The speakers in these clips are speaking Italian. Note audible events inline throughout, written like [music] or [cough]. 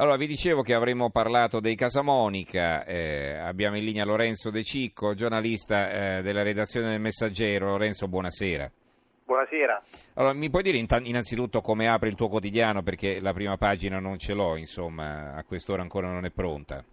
Allora, vi dicevo che avremmo parlato dei Casamonica, eh, abbiamo in linea Lorenzo De Cicco, giornalista eh, della redazione del Messaggero. Lorenzo, buonasera. Buonasera. Allora, mi puoi dire innanzitutto come apre il tuo quotidiano, perché la prima pagina non ce l'ho, insomma, a quest'ora ancora non è pronta.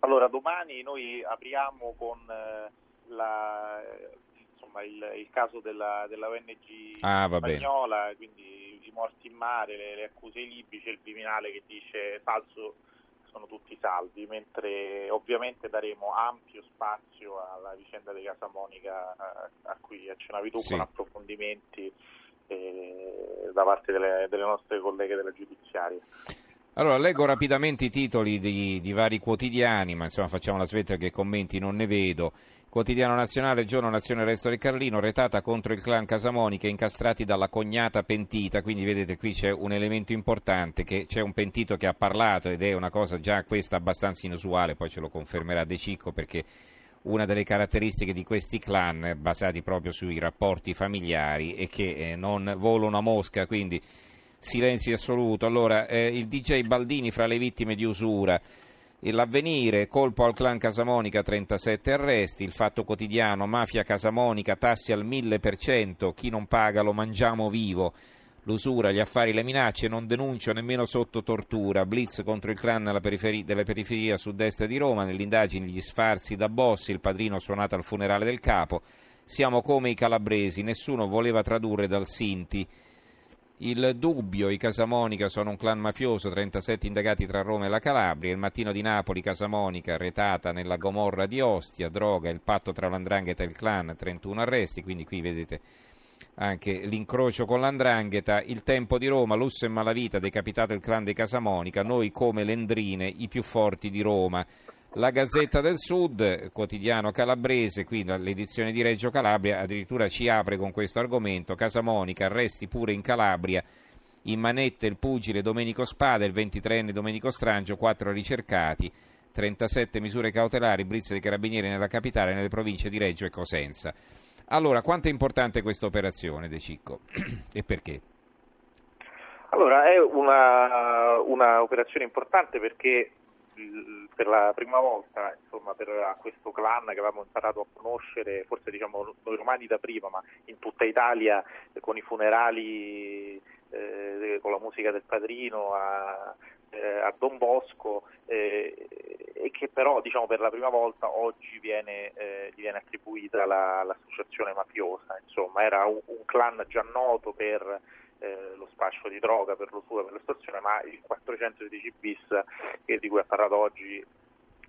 Allora, domani noi apriamo con eh, la, insomma, il, il, caso della, della ONG ah, spagnola, quindi i morti in mare, le, le accuse ai libici e il Viminale che dice falso sono tutti salvi, mentre ovviamente daremo ampio spazio alla vicenda di Casa Monica a, a cui accennavi tu sì. con approfondimenti eh, da parte delle, delle nostre colleghe della giudiziaria. Allora, leggo rapidamente i titoli di, di, vari quotidiani, ma insomma facciamo la svetta che commenti non ne vedo. Quotidiano Nazionale, Giorno Nazione Resto del Carlino, retata contro il clan Casamonica, incastrati dalla cognata pentita, quindi vedete qui c'è un elemento importante, che c'è un pentito che ha parlato ed è una cosa già questa abbastanza inusuale, poi ce lo confermerà De Cicco perché una delle caratteristiche di questi clan basati proprio sui rapporti familiari è che eh, non vola una mosca, quindi silenzio assoluto. Allora, eh, il DJ Baldini fra le vittime di usura. L'avvenire, colpo al clan Casamonica, 37 arresti, il fatto quotidiano, mafia Casamonica, tassi al 1000%, chi non paga lo mangiamo vivo, l'usura, gli affari, le minacce, non denuncio nemmeno sotto tortura, blitz contro il clan della periferia sud-est di Roma, nell'indagine gli sfarzi da boss, il padrino suonato al funerale del capo, siamo come i calabresi, nessuno voleva tradurre dal Sinti. Il dubbio, i Casamonica sono un clan mafioso, 37 indagati tra Roma e la Calabria, il mattino di Napoli, Casamonica, retata nella Gomorra di Ostia, droga, il patto tra l'Andrangheta e il clan, 31 arresti, quindi qui vedete anche l'incrocio con l'Andrangheta, il tempo di Roma, lusso e malavita, decapitato il clan dei Casamonica, noi come Lendrine, i più forti di Roma. La Gazzetta del Sud, quotidiano calabrese, qui l'edizione di Reggio Calabria, addirittura ci apre con questo argomento. Casamonica, arresti pure in Calabria. In manette il pugile Domenico Spada, il 23enne Domenico Strangio, quattro ricercati. 37 misure cautelari, blitz dei carabinieri nella capitale, nelle province di Reggio e Cosenza. Allora, quanto è importante questa operazione, De Cicco? [clears throat] e perché? Allora, è una, una operazione importante perché per la prima volta insomma, per questo clan che avevamo imparato a conoscere, forse diciamo noi romani da prima, ma in tutta Italia con i funerali, eh, con la musica del padrino a, eh, a Don Bosco eh, e che però diciamo, per la prima volta oggi viene, eh, gli viene attribuita la, l'associazione mafiosa, insomma. Era un, un clan già noto per eh, lo spaccio di droga, per l'usura, per l'estorsione, ma il 410 bis eh, di cui ha parlato oggi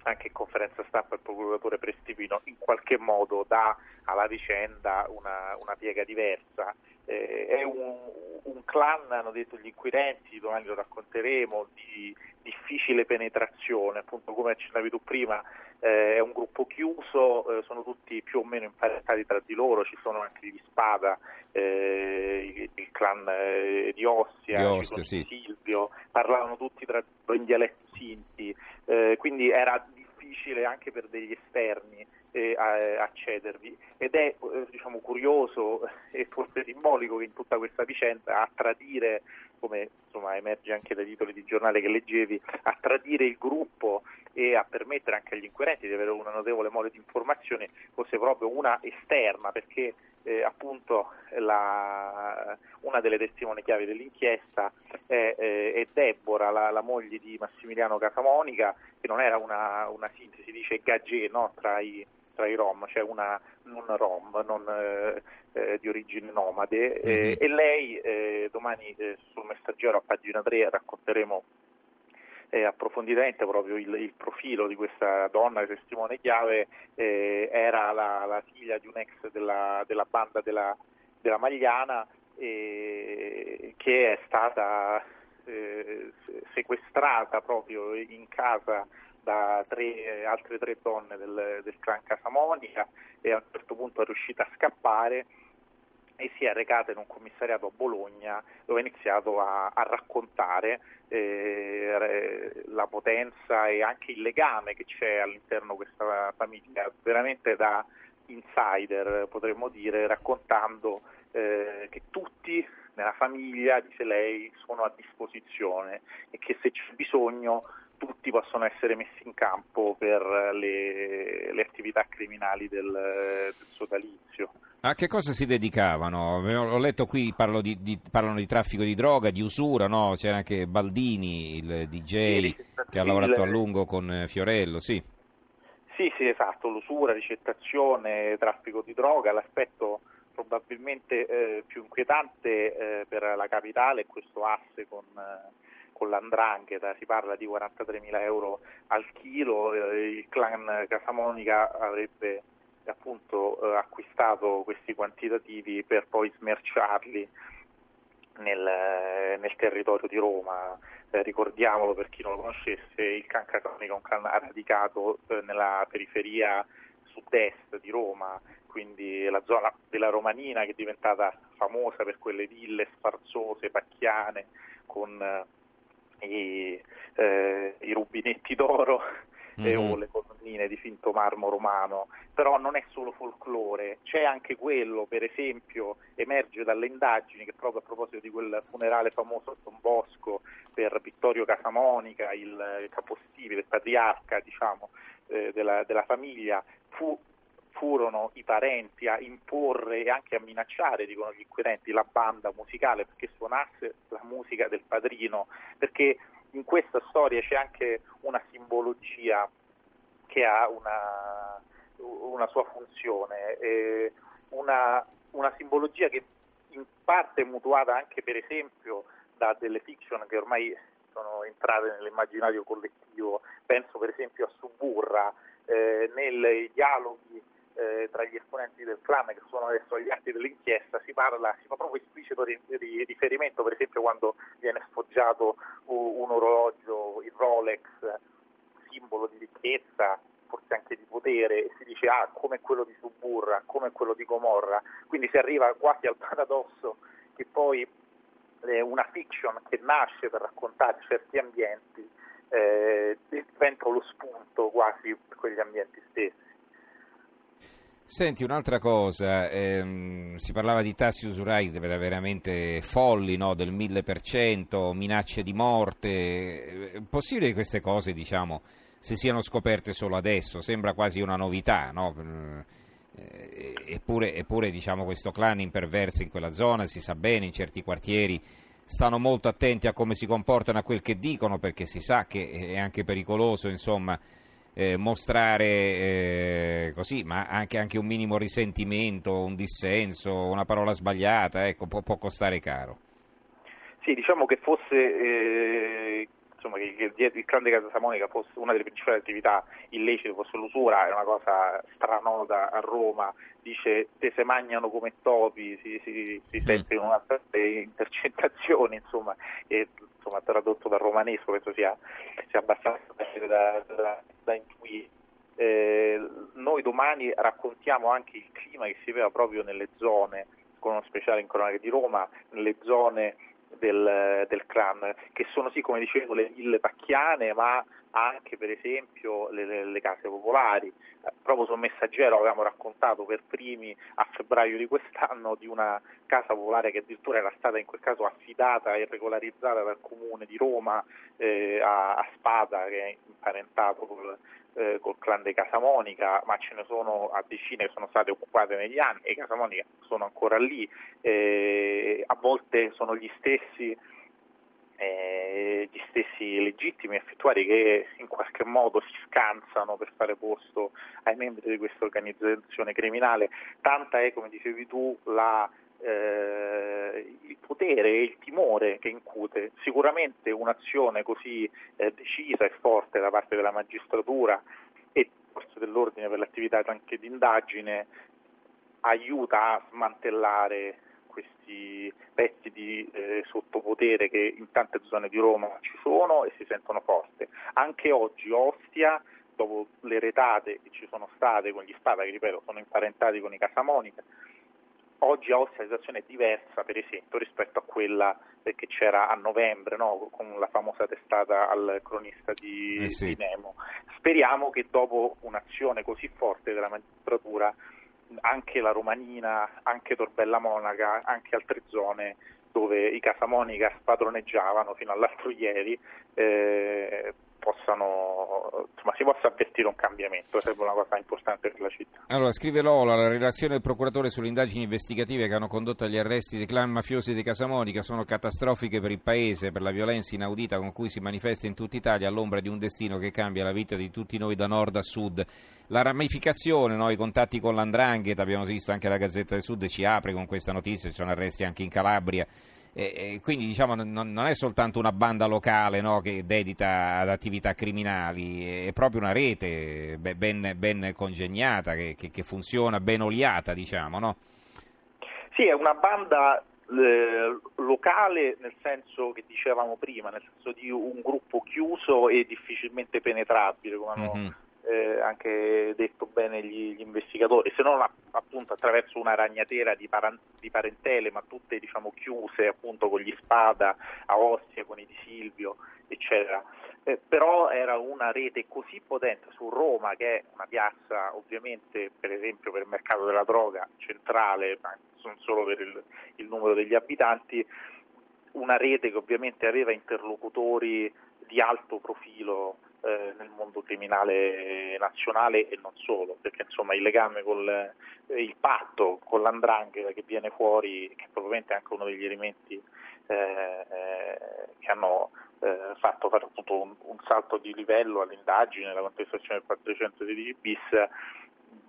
anche in conferenza stampa il procuratore Prestipino in qualche modo dà alla vicenda una, una piega diversa. Eh, è un, un, clan, hanno detto gli inquirenti, domani lo racconteremo, di difficile penetrazione, appunto come accennavi tu prima, eh, è un gruppo chiuso, eh, sono tutti più o meno imparentati tra di loro, ci sono anche di Spada, eh, il, clan eh, di Ostia, di Ostia sì. Silvio, parlavano tutti tra in dialetto sinti, eh, quindi era difficile anche per degli esterni eh, accedervi ed è diciamo, curioso [laughs] e forse simbolico che in tutta questa vicenda a tradire come insomma, emerge anche dai titoli di giornale che leggevi, a tradire il gruppo e a permettere anche agli inquirenti di avere una notevole mole di informazioni fosse proprio una esterna, perché eh, appunto la, una delle testimoni chiave dell'inchiesta è, eh, è Deborah, la, la, moglie di Massimiliano Casamonica, che non era una, una sintesi, dice gagé no? tra i tra i Rom, cioè una non Rom, non eh, eh, di origine nomade, mm-hmm. e lei eh, domani sul messaggero a pagina 3 racconteremo approfonditamente proprio il, il, profilo di questa donna, testimone chiave, era la, la, figlia di un ex della, della banda della, della Magliana che è stata sequestrata proprio in casa da tre, altre tre donne del, del clan Casamonica e a un certo punto è riuscita a scappare e si è recata in un commissariato a Bologna dove ha iniziato a, a raccontare eh, la potenza e anche il legame che c'è all'interno di questa famiglia, veramente da insider potremmo dire, raccontando eh, che tutti nella famiglia, dice lei, sono a disposizione e che se c'è bisogno tutti possono essere messi in campo per le, le attività criminali del, del sodalizio. A che cosa si dedicavano? Ho letto qui parlo di, di, parlano di traffico di droga, di usura, no? c'era anche Baldini, il DJ che ha lavorato a lungo con Fiorello, sì. Sì, sì, esatto, l'usura, ricettazione, traffico di droga, l'aspetto probabilmente eh, più inquietante eh, per la capitale è questo asse con, eh, con l'andrangheta, si parla di 43.000 euro al chilo, eh, il clan Casamonica avrebbe appunto eh, acquistato questi quantitativi per poi smerciarli nel, nel territorio di Roma. Eh, ricordiamolo per chi non lo conoscesse, il clan Casamonica è un clan radicato eh, nella periferia sud-est di Roma, quindi la zona della Romanina che è diventata famosa per quelle ville sfarzose, pacchiane, con eh, i, eh, i rubinetti d'oro [laughs] mm-hmm. o le colonnine di finto marmo romano, però non è solo folklore, c'è anche quello, per esempio, emerge dalle indagini che proprio a proposito di quel funerale famoso a Don Bosco per Vittorio Casamonica, il capostipite, il patriarca diciamo, eh, della, della famiglia, fu furono i parenti a imporre e anche a minacciare, dicono gli inquirenti, la banda musicale perché suonasse la musica del padrino, perché in questa storia c'è anche una simbologia che ha una, una sua funzione, eh, una, una simbologia che in parte è mutuata anche per esempio da delle fiction che ormai sono entrate nell'immaginario collettivo, penso per esempio a Suburra, eh, nei dialoghi eh, tra gli esponenti del clan che sono adesso agli atti dell'inchiesta si parla, si fa proprio esplicito di, di riferimento per esempio quando viene sfoggiato un, un orologio, il Rolex, simbolo di ricchezza, forse anche di potere, e si dice ah come quello di Suburra, come quello di Gomorra, quindi si arriva quasi al paradosso che poi eh, una fiction che nasce per raccontare certi ambienti eh, diventa lo spunto quasi per quegli ambienti stessi. Senti, un'altra cosa, ehm, si parlava di tassi usurai veramente folli, no? del 1000%, minacce di morte, è possibile che queste cose, diciamo, si siano scoperte solo adesso? Sembra quasi una novità, no? Eh, eppure, eppure diciamo, questo clan imperverso in quella zona, si sa bene, in certi quartieri stanno molto attenti a come si comportano, a quel che dicono, perché si sa che è anche pericoloso, insomma, eh, mostrare eh, così, ma anche, anche, un minimo risentimento, un dissenso, una parola sbagliata, ecco, può, può costare caro. Sì, diciamo che fosse eh, insomma, che, che il clan di Casa Samonica fosse una delle principali attività illecite, fosse l'usura, è una cosa stranota a Roma, dice te se mangiano come topi, si, si, si sente in una delle intercettazioni, insomma, e, insomma, tradotto dal romanesco, penso sia, sia abbastanza da, da, da intuire. Eh, noi domani raccontiamo anche il clima che si aveva proprio nelle zone, con uno speciale in cronaca di Roma, nelle zone del, del, clan, che sono sì, come dicevo, le ville pacchiane, ma anche per esempio le, le, le case popolari. Proprio sul messaggero avevamo raccontato per primi a febbraio di quest'anno di una casa popolare che addirittura era stata in quel caso affidata e regolarizzata dal comune di Roma eh, a, a, Spada, che è imparentato col, eh, col clan dei Casamonica, ma ce ne sono a decine che sono state occupate negli anni e i Casamonica sono ancora lì, eh, a volte sono gli stessi, eh, gli stessi legittimi effettuari che in qualche modo si scansano per fare posto ai membri di questa organizzazione criminale, tanta è, come dicevi tu, la eh, il potere e il timore che incute. Sicuramente un'azione così eh, decisa e forte da parte della magistratura e forse dell'ordine per l'attività anche di indagine aiuta a smantellare questi pezzi di eh, sottopotere che in tante zone di Roma ci sono e si sentono forti. Anche oggi Ostia dopo le retate che ci sono state con gli Spada, che ripeto sono imparentati con i Casamonica, Oggi a Ostia la situazione è diversa, per esempio, rispetto a quella che c'era a novembre, no? con la famosa testata al cronista di, eh sì. di Nemo. Speriamo che dopo un'azione così forte della magistratura anche la Romanina, anche Torbella Monaca, anche altre zone dove i Casamonica spadroneggiavano fino all'altro ieri, eh, possano, insomma, si possa avvertire un cambiamento, sarebbe una cosa importante per la città. Allora, scrive Lola, la relazione del procuratore sulle indagini investigative che hanno condotto agli arresti dei clan mafiosi di Casamonica sono catastrofiche per il Paese, per la violenza inaudita con cui si manifesta in tutta Italia all'ombra di un destino che cambia la vita di tutti noi da nord a sud. La ramificazione, no, i contatti con l'Andrangheta, abbiamo visto anche la Gazzetta del Sud ci apre con questa notizia, ci sono arresti anche in Calabria. E, quindi diciamo, non, è soltanto una banda locale no, che dedita ad attività criminali, è proprio una rete ben, ben congegnata, che, che, che, funziona, ben oliata, diciamo, no? Sì, è una banda eh, locale nel senso che dicevamo prima, nel senso di un gruppo chiuso e difficilmente penetrabile, come hanno mm-hmm eh, anche detto bene gli, gli, investigatori, se non appunto attraverso una ragnatela di, paran- di parentele, ma tutte diciamo chiuse appunto con gli spada a Ostia, con i di Silvio, eccetera. Eh, però era una rete così potente su Roma, che è una piazza ovviamente per esempio per il mercato della droga centrale, ma non solo per il, il numero degli abitanti, una rete che ovviamente aveva interlocutori di alto profilo eh, nel mondo criminale nazionale e non solo, perché insomma il legame col eh, il patto con l'andrangheta che viene fuori, che probabilmente è anche uno degli elementi eh, eh che hanno eh, fatto fare appunto un, un, salto di livello all'indagine, alla contestazione del 416 bis,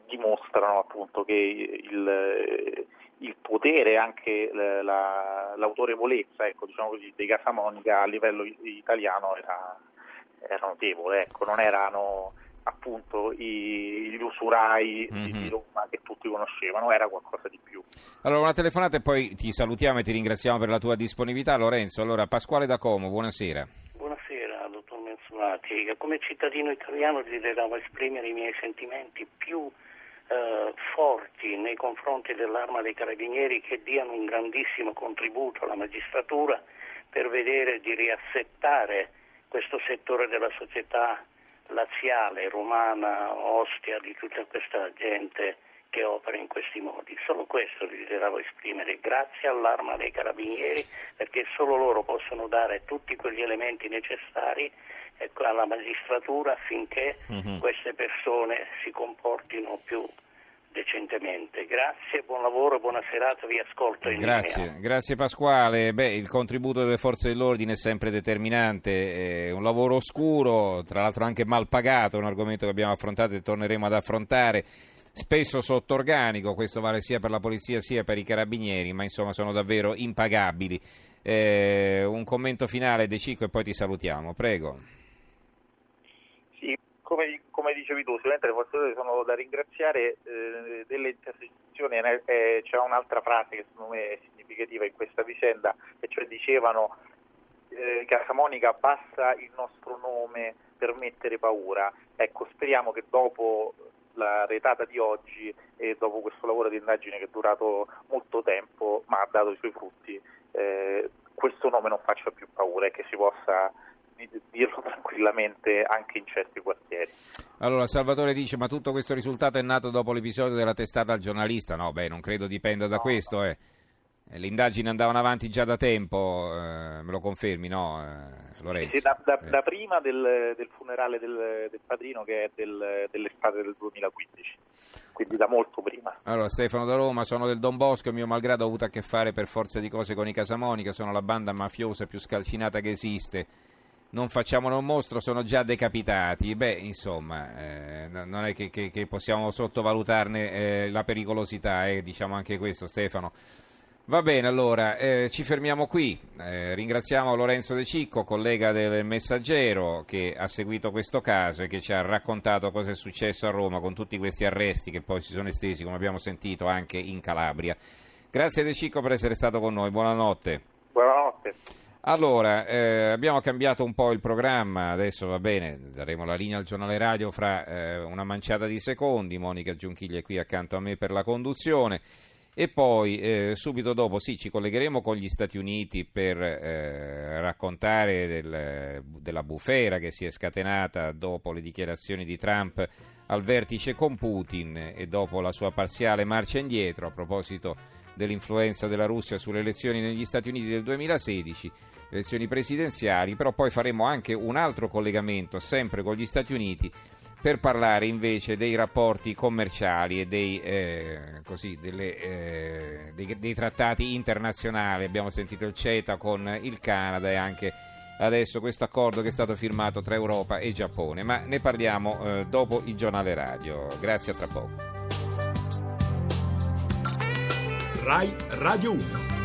dimostrano appunto che il, il potere anche la, l'autorevolezza ecco, diciamo così, dei Casamonica a livello italiano era, era notevole, ecco, non erano appunto i, gli usurai mm-hmm. di. Roma che tutti conoscevano, era qualcosa di più. Allora una telefonata e poi ti salutiamo e ti ringraziamo per la tua disponibilità Lorenzo. Allora Pasquale da Como, buonasera. Buonasera dottor Mensolati, come cittadino italiano desidero esprimere i miei sentimenti più eh, forti nei confronti dell'arma dei carabinieri che diano un grandissimo contributo alla magistratura per vedere di riassettare questo settore della società laziale, romana, ostia, di tutta questa gente che opera in questi modi. Solo questo desideravo esprimere, grazie all'arma dei carabinieri, perché solo loro possono dare tutti quegli elementi necessari ecco, alla magistratura affinché uh-huh. queste persone si comportino più decentemente. Grazie, buon lavoro e buona serata, vi ascolto. grazie, grazie Pasquale. Beh, il contributo delle forze dell'ordine è sempre determinante, è un lavoro oscuro, tra l'altro anche mal pagato, un argomento che abbiamo affrontato e torneremo ad affrontare. Spesso sotto organico, questo vale sia per la polizia sia per i carabinieri, ma insomma sono davvero impagabili. Eh, un commento finale De Cico e poi ti salutiamo, prego come, come, dicevi tu, sicuramente le forze sono da ringraziare eh, delle intercettazioni, eh, c'è un'altra frase che secondo me è significativa in questa vicenda, e cioè dicevano eh, Casamonica basta il nostro nome per mettere paura. Ecco, speriamo che dopo la retata di oggi e dopo questo lavoro di indagine che è durato molto tempo ma ha dato i suoi frutti, eh, questo nome non faccia più paura e che si possa dirlo [laughs] tranquillamente anche in certi quartieri. Allora Salvatore dice ma tutto questo risultato è nato dopo l'episodio della testata al giornalista? No, beh non credo dipenda da no, questo. Eh. Le indagini andavano avanti già da tempo, eh, me lo confermi, no eh, Lorenzo? Da, da, eh. da, prima del, del funerale del, del, padrino che è del, dell'estate del 2015, quindi da molto prima. Allora Stefano da Roma, sono del Don Bosco, mio malgrado ho avuto a che fare per forza di cose con i Casamonica, sono la banda mafiosa più scalcinata che esiste non facciamo un mostro, sono già decapitati. Beh, insomma, eh, non è che, che, che possiamo sottovalutarne eh, la pericolosità, eh, diciamo anche questo, Stefano. Va bene, allora eh, ci fermiamo qui. Eh, ringraziamo Lorenzo De Cicco, collega del Messaggero, che ha seguito questo caso e che ci ha raccontato cosa è successo a Roma con tutti questi arresti che poi si sono estesi, come abbiamo sentito, anche in Calabria. Grazie De Cicco per essere stato con noi. Buonanotte. Buonanotte. Allora, eh, abbiamo cambiato un po' il programma, adesso va bene, daremo la linea al giornale radio fra eh, una manciata di secondi, Monica Giunchiglia è qui accanto a me per la conduzione e poi eh, subito dopo sì, ci collegheremo con gli Stati Uniti per eh, raccontare del, della bufera che si è scatenata dopo le dichiarazioni di Trump al vertice con Putin e dopo la sua parziale marcia indietro. A proposito dell'influenza della Russia sulle elezioni negli Stati Uniti del 2016, elezioni presidenziali, però poi faremo anche un altro collegamento sempre con gli Stati Uniti per parlare invece dei rapporti commerciali e dei, eh, così, delle, eh, dei, dei trattati internazionali. Abbiamo sentito il CETA con il Canada e anche adesso questo accordo che è stato firmato tra Europa e Giappone, ma ne parliamo eh, dopo il giornale radio. Grazie a tra poco. RAI Radio 1